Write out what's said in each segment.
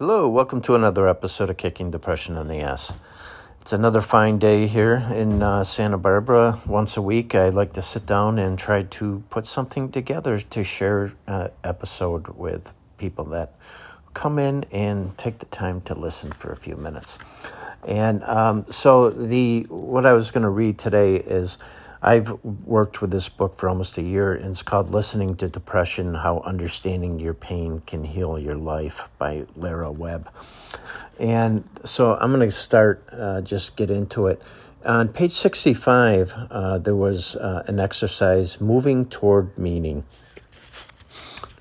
Hello, welcome to another episode of Kicking Depression in the Ass. It's another fine day here in uh, Santa Barbara. Once a week, I like to sit down and try to put something together to share an episode with people that come in and take the time to listen for a few minutes. And um, so, the what I was going to read today is I've worked with this book for almost a year, and it's called Listening to Depression How Understanding Your Pain Can Heal Your Life by Lara Webb. And so I'm going to start, uh, just get into it. On page 65, uh, there was uh, an exercise moving toward meaning.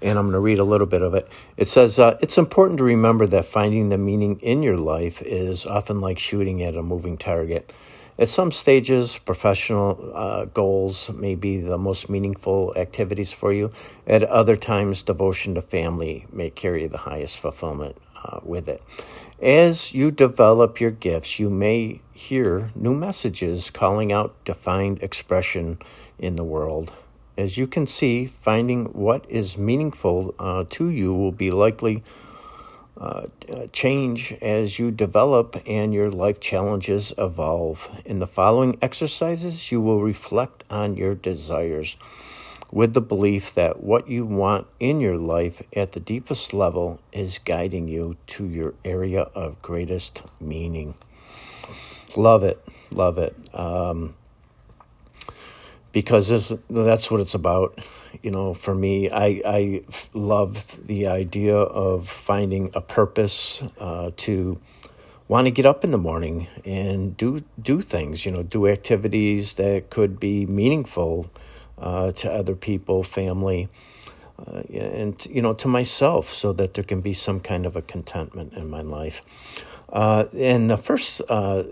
And I'm going to read a little bit of it. It says, uh, It's important to remember that finding the meaning in your life is often like shooting at a moving target. At some stages, professional uh, goals may be the most meaningful activities for you. At other times, devotion to family may carry the highest fulfillment uh, with it. As you develop your gifts, you may hear new messages calling out defined expression in the world. As you can see, finding what is meaningful uh, to you will be likely uh, change as you develop and your life challenges evolve. In the following exercises, you will reflect on your desires with the belief that what you want in your life at the deepest level is guiding you to your area of greatest meaning. Love it, love it. Um, because this, that's what it's about you know, for me, I, I love the idea of finding a purpose uh, to want to get up in the morning and do do things, you know, do activities that could be meaningful uh, to other people, family, uh, and you know, to myself, so that there can be some kind of a contentment in my life. Uh, and the first uh,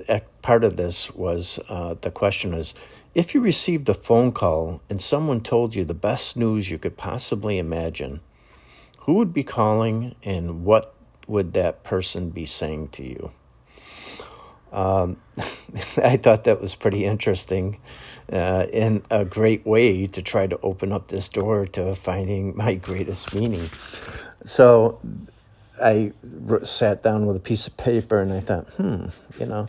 part of this was uh, the question is if you received a phone call and someone told you the best news you could possibly imagine, who would be calling and what would that person be saying to you? Um, I thought that was pretty interesting uh, and a great way to try to open up this door to finding my greatest meaning. So I sat down with a piece of paper and I thought, hmm, you know,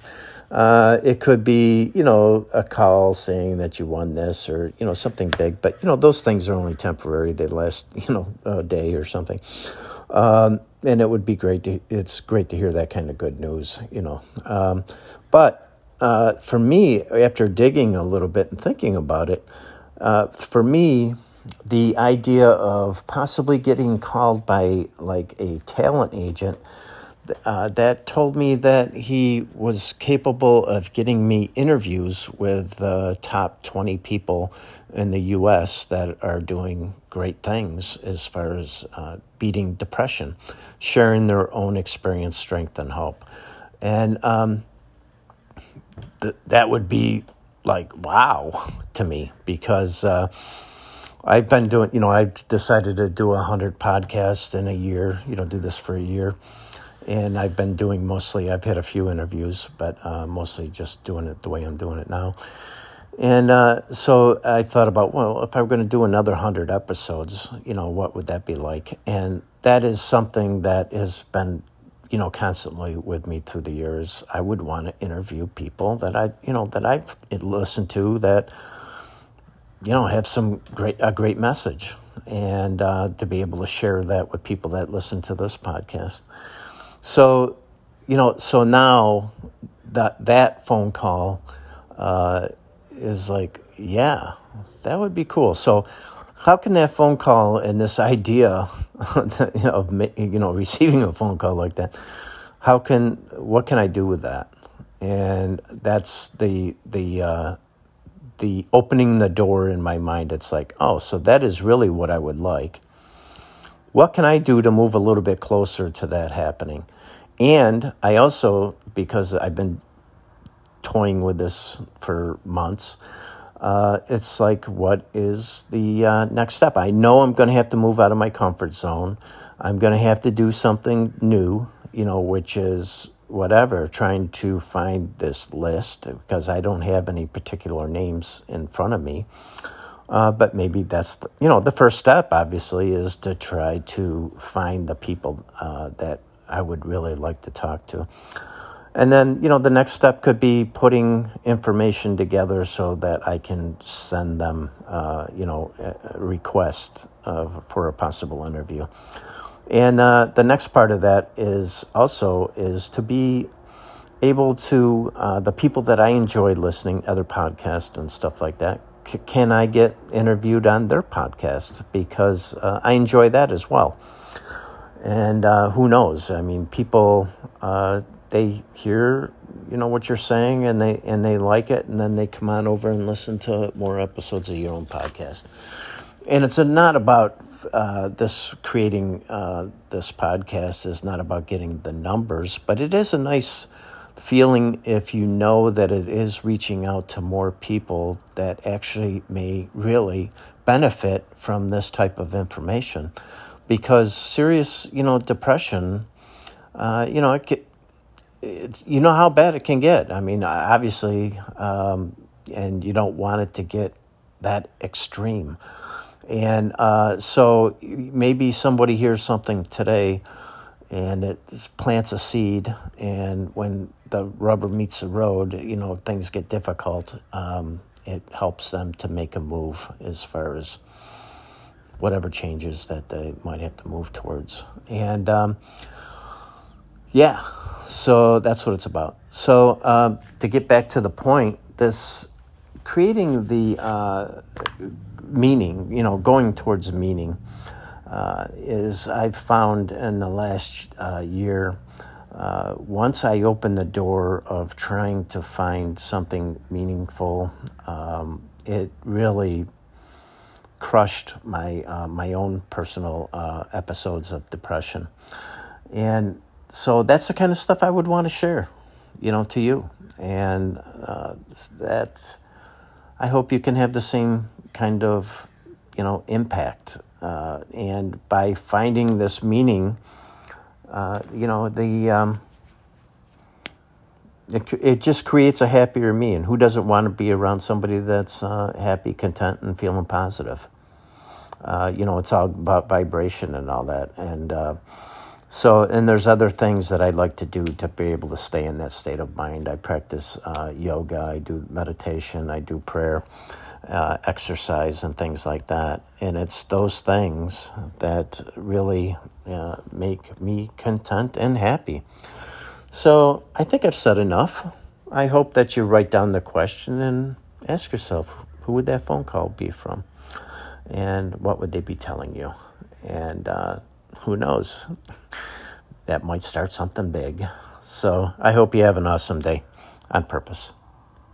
uh, it could be, you know, a call saying that you won this or, you know, something big. But, you know, those things are only temporary. They last, you know, a day or something. Um, and it would be great to, it's great to hear that kind of good news, you know. Um, but uh, for me, after digging a little bit and thinking about it, uh, for me, the idea of possibly getting called by like a talent agent uh, that told me that he was capable of getting me interviews with the top 20 people in the US that are doing great things as far as uh, beating depression, sharing their own experience, strength, and hope. And um, th- that would be like, wow to me because. I've been doing, you know, I've decided to do a hundred podcasts in a year, you know, do this for a year and I've been doing mostly. I've had a few interviews, but uh, mostly just doing it the way I'm doing it now. And uh, so I thought about, well, if I were going to do another hundred episodes, you know, what would that be like? And that is something that has been, you know, constantly with me through the years. I would want to interview people that I, you know, that I've listened to that, you know, have some great a great message, and uh, to be able to share that with people that listen to this podcast. So, you know, so now that that phone call uh, is like, yeah, that would be cool. So, how can that phone call and this idea of you know receiving a phone call like that, how can what can I do with that? And that's the the uh, the opening the door in my mind. It's like, oh, so that is really what I would like. What can I do to move a little bit closer to that happening? And I also, because I've been toying with this for months, uh, it's like, what is the uh, next step? I know I'm going to have to move out of my comfort zone. I'm going to have to do something new, you know, which is whatever, trying to find this list because I don't have any particular names in front of me. Uh, but maybe that's, the, you know, the first step, obviously, is to try to find the people uh, that I would really like to talk to. And then, you know, the next step could be putting information together so that I can send them, uh, you know, request for a possible interview. And uh, the next part of that is also is to be able to uh, the people that I enjoy listening other podcasts and stuff like that. C- can I get interviewed on their podcast because uh, I enjoy that as well. And uh, who knows? I mean, people uh, they hear you know what you're saying and they and they like it and then they come on over and listen to more episodes of your own podcast and it's not about uh, this creating uh, this podcast is not about getting the numbers but it is a nice feeling if you know that it is reaching out to more people that actually may really benefit from this type of information because serious you know depression uh, you know it, it's, you know how bad it can get. I mean, obviously, um, and you don't want it to get that extreme. And uh, so maybe somebody hears something today and it plants a seed, and when the rubber meets the road, you know, things get difficult. Um, it helps them to make a move as far as whatever changes that they might have to move towards. And um, yeah, so that's what it's about. So uh, to get back to the point, this creating the uh, meaning, you know, going towards meaning, uh, is I've found in the last uh, year. Uh, once I opened the door of trying to find something meaningful, um, it really crushed my uh, my own personal episodes of depression, and so that's the kind of stuff I would want to share, you know, to you. And uh, that I hope you can have the same kind of, you know, impact. Uh, and by finding this meaning, uh, you know, the um, it, it just creates a happier me. And who doesn't want to be around somebody that's uh, happy, content, and feeling positive? Uh, you know, it's all about vibration and all that. And uh, so, and there's other things that I'd like to do to be able to stay in that state of mind. I practice uh, yoga, I do meditation, I do prayer, uh, exercise, and things like that. And it's those things that really uh, make me content and happy. So, I think I've said enough. I hope that you write down the question and ask yourself who would that phone call be from? And what would they be telling you? And, uh, who knows? That might start something big. So I hope you have an awesome day on purpose.